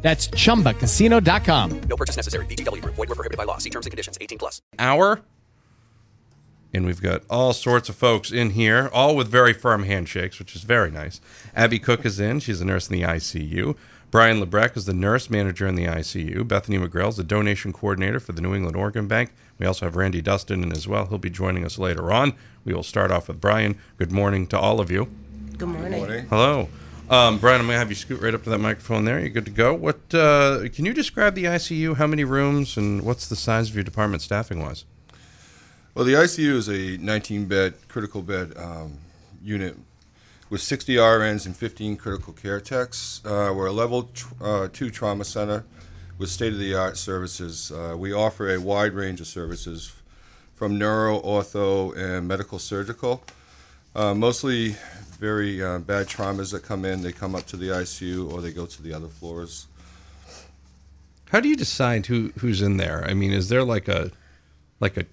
That's chumbacasino.com. No purchase necessary. VGW Group. Void were prohibited by law. See terms and conditions. 18 plus. hour. And we've got all sorts of folks in here, all with very firm handshakes, which is very nice. Abby Cook is in. She's a nurse in the ICU. Brian Lebrecht is the nurse manager in the ICU. Bethany McGrail is the donation coordinator for the New England Organ Bank. We also have Randy Dustin in as well. He'll be joining us later on. We will start off with Brian. Good morning to all of you. Good morning. Hello. Um, Brian, I'm going to have you scoot right up to that microphone there. You're good to go. What uh, Can you describe the ICU? How many rooms and what's the size of your department staffing wise? Well, the ICU is a 19 bed critical bed um, unit with 60 RNs and 15 critical care techs. Uh, we're a level tr- uh, two trauma center with state of the art services. Uh, we offer a wide range of services from neuro, ortho, and medical surgical. Uh, mostly very uh, bad traumas that come in, they come up to the ICU or they go to the other floors. How do you decide who who's in there? I mean, is there like a like a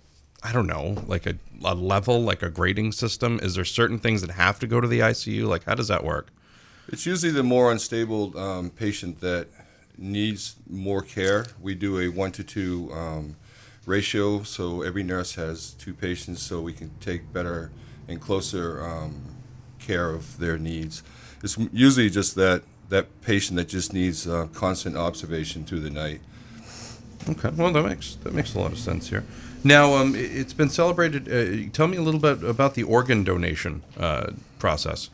I don't know, like a, a level, like a grading system? Is there certain things that have to go to the ICU? Like, how does that work? It's usually the more unstable um, patient that needs more care. We do a one to two um, ratio, so every nurse has two patients, so we can take better and closer um, care of their needs. It's usually just that that patient that just needs uh, constant observation through the night. Okay, well that makes that makes a lot of sense here. Now, um, it- it's been celebrated. Uh, tell me a little bit about the organ donation uh, process.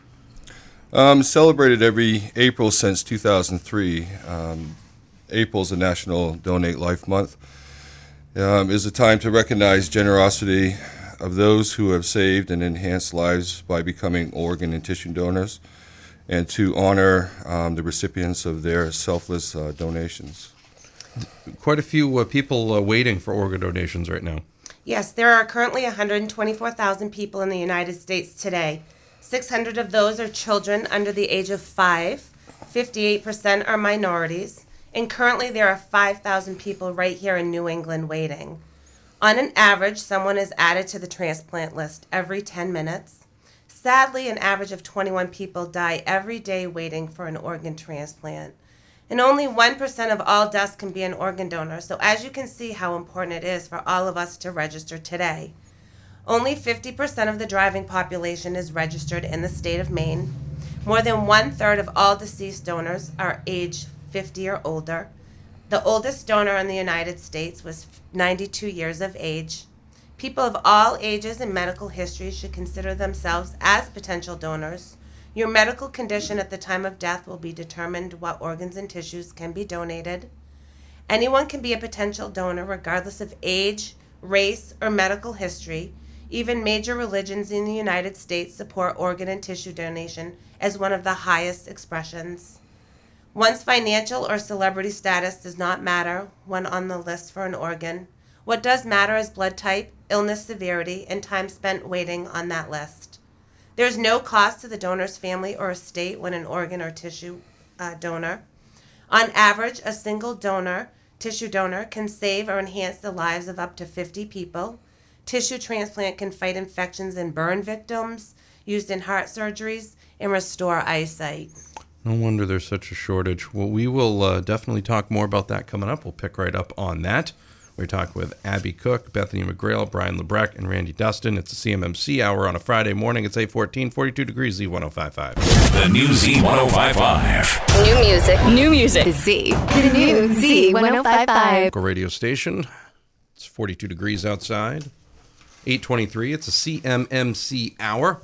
Um, celebrated every April since 2003. Um, April is a National Donate Life Month. Um, is a time to recognize generosity of those who have saved and enhanced lives by becoming organ and tissue donors, and to honor um, the recipients of their selfless uh, donations. Quite a few uh, people uh, waiting for organ donations right now. Yes, there are currently 124,000 people in the United States today. 600 of those are children under the age of five. 58% are minorities. And currently, there are 5,000 people right here in New England waiting. On an average, someone is added to the transplant list every 10 minutes. Sadly, an average of 21 people die every day waiting for an organ transplant. And only 1% of all deaths can be an organ donor, so as you can see how important it is for all of us to register today. Only 50% of the driving population is registered in the state of Maine. More than one third of all deceased donors are age 50 or older. The oldest donor in the United States was 92 years of age. People of all ages and medical histories should consider themselves as potential donors. Your medical condition at the time of death will be determined what organs and tissues can be donated. Anyone can be a potential donor regardless of age, race, or medical history. Even major religions in the United States support organ and tissue donation as one of the highest expressions. One's financial or celebrity status does not matter when on the list for an organ. What does matter is blood type, illness severity, and time spent waiting on that list. There is no cost to the donor's family or estate when an organ or tissue uh, donor. On average, a single donor, tissue donor, can save or enhance the lives of up to 50 people. Tissue transplant can fight infections in burn victims, used in heart surgeries, and restore eyesight. No wonder there's such a shortage. Well, we will uh, definitely talk more about that coming up. We'll pick right up on that. We're talking with Abby Cook, Bethany McGrail, Brian Lebrecht, and Randy Dustin. It's the CMMC hour on a Friday morning. It's 814, 42 degrees, Z1055. The new Z1055. New music. New music. Z. The new Z1055. Local radio station. It's 42 degrees outside. 823. It's a CMMC hour.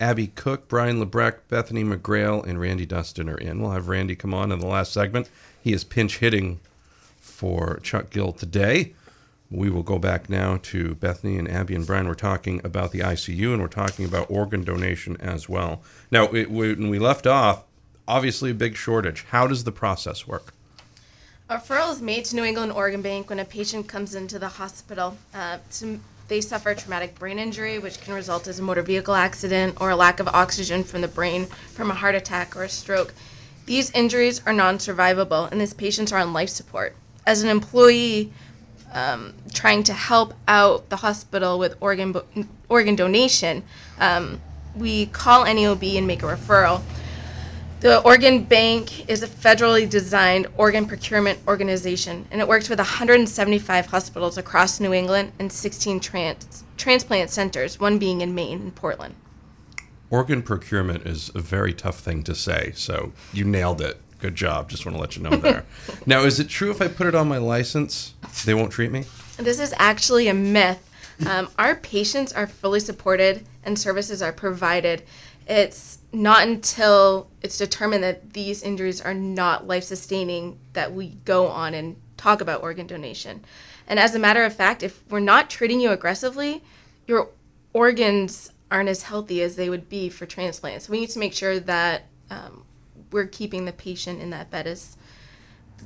Abby Cook, Brian Lebrecht, Bethany McGrail, and Randy Dustin are in. We'll have Randy come on in the last segment. He is pinch hitting for Chuck Gill today. We will go back now to Bethany and Abby and Brian. We're talking about the ICU and we're talking about organ donation as well. Now, it, when we left off, obviously a big shortage. How does the process work? A referral is made to New England Organ Bank when a patient comes into the hospital. Uh, to, they suffer traumatic brain injury, which can result as a motor vehicle accident or a lack of oxygen from the brain from a heart attack or a stroke. These injuries are non survivable, and these patients are on life support. As an employee um, trying to help out the hospital with organ, organ donation, um, we call NEOB and make a referral. The Organ Bank is a federally designed organ procurement organization, and it works with 175 hospitals across New England and 16 trans- transplant centers, one being in Maine and Portland. Organ procurement is a very tough thing to say, so you nailed it. Good job. Just want to let you know there. now, is it true if I put it on my license, they won't treat me? This is actually a myth. Um, our patients are fully supported and services are provided. It's not until it's determined that these injuries are not life sustaining that we go on and talk about organ donation. And as a matter of fact, if we're not treating you aggressively, your organs aren't as healthy as they would be for transplant. So we need to make sure that um, we're keeping the patient in that bed as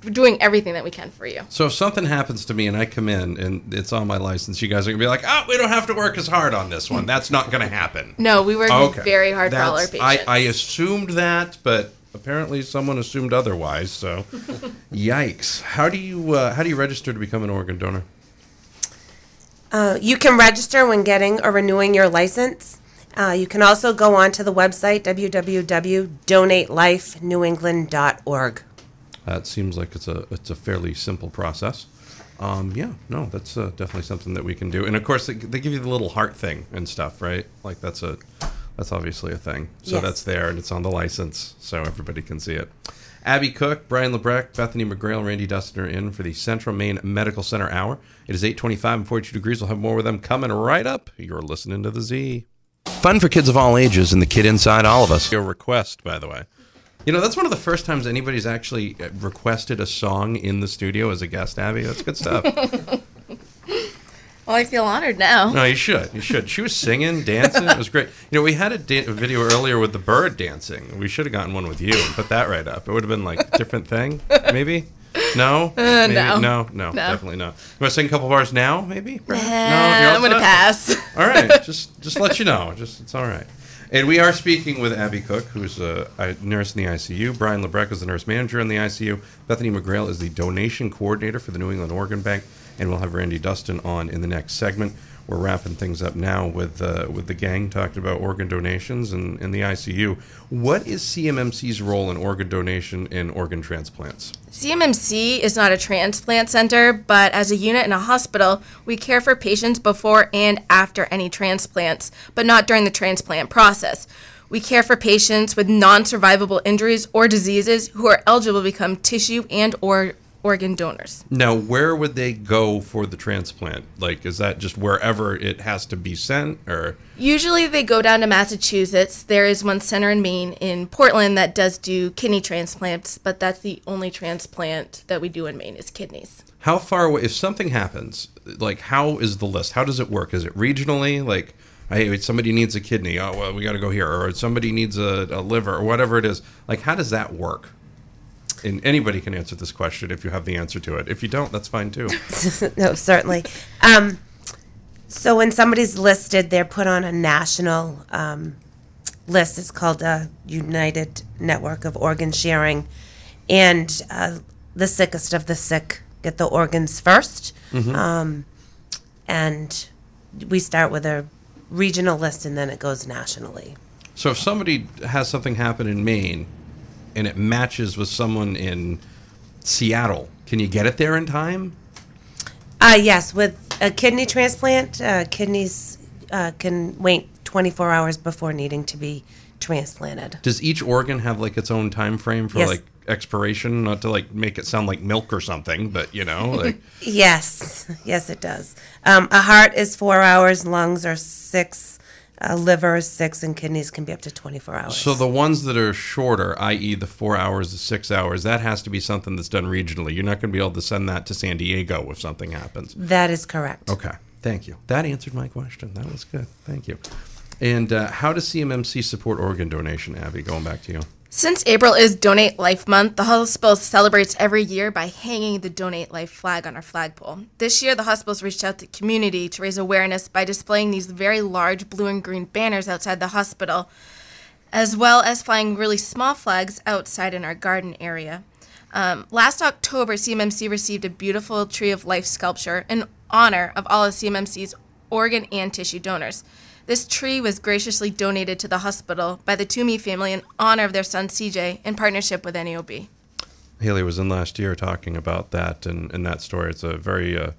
doing everything that we can for you. So if something happens to me and I come in and it's on my license, you guys are gonna be like, "Oh, we don't have to work as hard on this one." That's not gonna happen. No, we work Okay. very hard for all our That's- patients. I, I assumed that, but apparently someone assumed otherwise. So, yikes! How do you uh, how do you register to become an organ donor? Uh, you can register when getting or renewing your license. Uh, you can also go on to the website www.donatelifenewengland.org. That seems like it's a it's a fairly simple process. Um, yeah, no, that's uh, definitely something that we can do. And of course, they, they give you the little heart thing and stuff, right? Like that's a that's obviously a thing. So Yes. that's there and it's on the license, so everybody can see it. Abby Cook, Brian Lebrecht, Bethany McGrail, Randy Dustin are in for the Central Maine Medical Center Hour. It is 825 and 42 degrees. We'll have more with them coming right up. You're listening to the Z. Fun for kids of all ages and the kid inside all of us. Your request, by the way. You know, that's one of the first times anybody's actually uh, requested a song in the studio as a guest, Abby. That's good stuff. well, I feel honored now. no, you should. You should. She was singing, dancing. It was great. You know, we had a, da- a video earlier with the bird dancing. We should have gotten one with you and put that right up. It would have been like a different thing, maybe? No? Maybe? no. No, no, definitely not. You want to sing a couple bars now, maybe? Nah, you're I'm gonna pass. All right, just just let you know. Just it's all right. And we are speaking with Abby Cook, who's a, nurse in the ICU. Brian Lebrecht is the nurse manager in the ICU. Bethany McGrail is the donation coordinator for the New England Organ Bank, and we'll have Randy Dustin on in the next segment. We're wrapping things up now with uh, with the gang talking about organ donations and in the ICU. What is CMMC's role in organ donation and organ transplants? CMMC is not a transplant center, but as a unit in a hospital, we care for patients before and after any transplants, but not during the transplant process. We care for patients with non-survivable injuries or diseases who are eligible to become tissue and or organ donors. Now, where would they go for the transplant? Like, is that just wherever it has to be sent, or Usually they go down to Massachusetts. There is one center in Maine in Portland that does do kidney transplants, but that's the only transplant that we do in Maine is kidneys. how far away? If something happens, like, how is the list? How does it work? Is it regionally? Like, hey, somebody needs a kidney. Oh, well, we got to go here, or somebody needs a, a liver, or whatever it is. Like, how does that work? And anybody can answer this question if you have the answer to it. If you don't, that's fine too. no, certainly. Um, so when somebody's listed, they're put on a national um, list. It's called a United Network of Organ Sharing, and uh, the sickest of the sick get the organs 1st Um, and we start with a regional list, and then it goes nationally. So if somebody has something happen in Maine, and it matches with someone in Seattle, can you get it there in time? Uh, yes, with a kidney transplant, uh, kidneys uh, can wait 24 hours before needing to be transplanted. Does each organ have like its own time frame for Yes. like expiration? Not to like make it sound like milk or something, but you know, like Yes, yes, it does. Um, a heart is four hours, lungs are six, uh, liver six, and kidneys can be up to 24 hours. so the ones that are shorter, i.e., the four hours, the six hours, that has to be something that's done regionally. You're not going to be able to send that to San Diego if something happens. that is correct. Okay, thank you. That answered my question. That was good. Thank you. And uh, how does CMMC support organ donation, Abby? Going back to you. Since April is Donate Life Month, the hospital celebrates every year by hanging the Donate Life flag on our flagpole. This year, the hospital's reached out to the community to raise awareness by displaying these very large blue and green banners outside the hospital, as well as flying really small flags outside in our garden area. Um, last October, CMMC received a beautiful Tree of Life sculpture in honor of all of CMMC's organ and tissue donors. This tree was graciously donated to the hospital by the Toomey family in honor of their son CJ in partnership with NEOB. Haley was in last year talking about that and, and that story. It's a very, uh,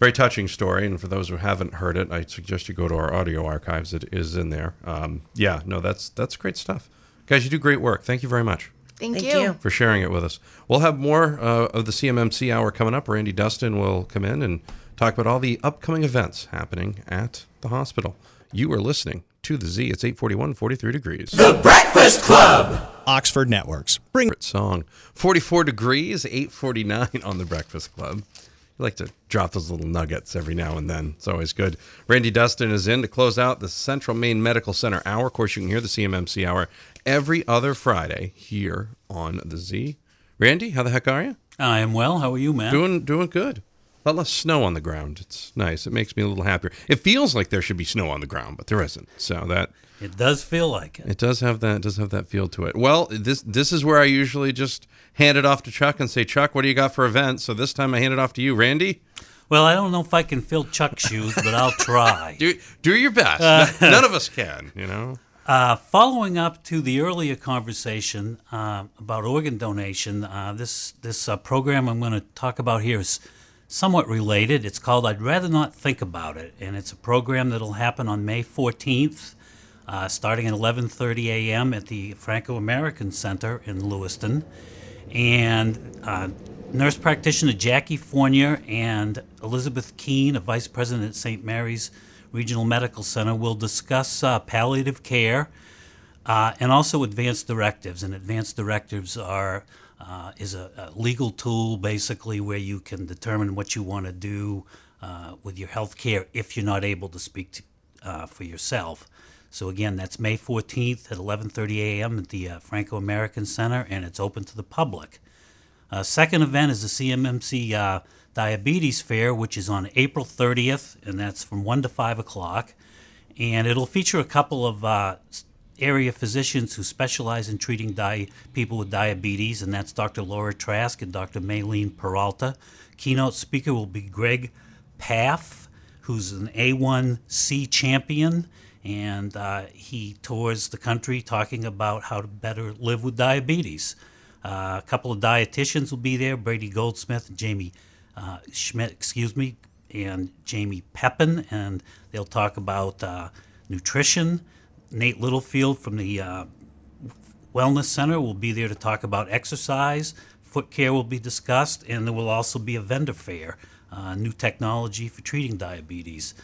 very touching story. And for those who haven't heard it, I suggest you go to our audio archives. It is in there. Um, yeah, no, that's that's great stuff, guys. You do great work. Thank you very much Thank, Thank you. you. for sharing it with us. We'll have more uh, of the CMMC hour coming up. Randy Dustin will come in and talk about all the upcoming events happening at the hospital. You are listening to the Z. It's 841, 43 degrees. The Breakfast Club. Oxford Networks. Bring favorite song. 44 degrees, 849 on the Breakfast Club. You like to drop those little nuggets every now and then. It's always good. Randy Dustin is in to close out the Central Maine Medical Center hour. Of course, you can hear the CMMC hour every other Friday here on the Z. Randy, how the heck are you? I am well. How are you, man? Doing doing good. A lot less snow on the ground. It's nice. It makes me a little happier. It feels like there should be snow on the ground, but there isn't. So that It does feel like it. it does have that It does have that feel to it. Well, this this is where I usually just hand it off to Chuck and say, Chuck, what do you got for events? So this time I hand it off to you, Randy. Well, I don't know if I can fill Chuck's shoes, but I'll try. Do do your best. None of us can, you know. Uh, following up to the earlier conversation uh, about organ donation, uh, this this uh, program I'm going to talk about here is somewhat related. It's called "I'd Rather Not Think About It," and it's a program that'll happen on May 14th, uh, starting at 11:30 a.m. at the Franco-American Center in Lewiston, and uh, nurse practitioner Jackie Fournier and Elizabeth Keene, a vice president at St. Mary's Regional Medical Center, will discuss uh, palliative care uh, and also advanced directives. And advanced directives are uh, is a, a legal tool basically where you can determine what you want to do uh, with your health care if you're not able to speak to, uh, for yourself. So again, that's May 14th at 11:30 a.m. at the uh, Franco-American Center, and it's open to the public. Uh, second event is the CMMC uh, Diabetes Fair, which is on April 30th, and that's from 1 to 5 o'clock. And it'll feature a couple of area physicians who specialize in treating di- people with diabetes, and that's Dr. Laura Trask and Dr. Maylene Peralta. Keynote speaker will be Greg Paff, who's an A1C champion, and uh, he tours the country talking about how to better live with diabetes. Uh, a couple of dietitians will be there Brady Goldsmith and Jamie uh, Schmidt, excuse me, and Jamie Pepin, and they'll talk about uh, nutrition. Nate Littlefield from the uh, Wellness Center will be there to talk about exercise. Foot care will be discussed, and there will also be a vendor fair, uh, new technology for treating diabetes.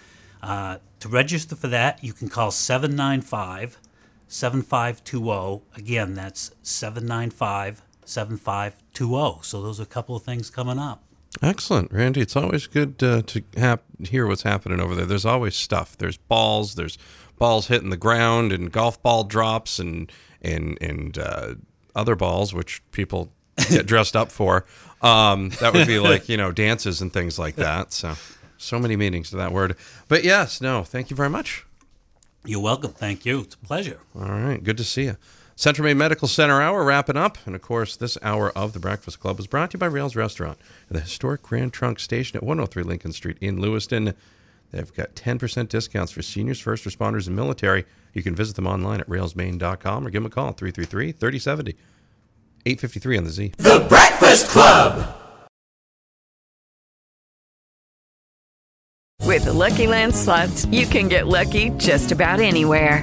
Uh, to register for that, you can call 795 7520. Again, that's 795 7520. So, those are a couple of things coming up. Excellent, Randy. It's always good uh, to hap- hear what's happening over there. There's always stuff. There's balls. There's balls hitting the ground and golf ball drops and and and uh, other balls which people get dressed up for. Um, that would be like you know dances and things like that. So so many meanings to that word. But yes, no. Thank you very much. You're welcome. Thank you. It's a pleasure. All right, good to see you. Central Maine Medical Center hour wrapping up, and of course, this hour of the Breakfast Club was brought to you by Rails Restaurant, the historic Grand Trunk Station at 103 Lincoln Street in Lewiston. They've got 10% discounts for seniors, first responders, and military. You can visit them online at railsmaine.com or give them a call 333 3070 853 on the Z. The Breakfast Club. With the Lucky Land slots, you can get lucky just about anywhere.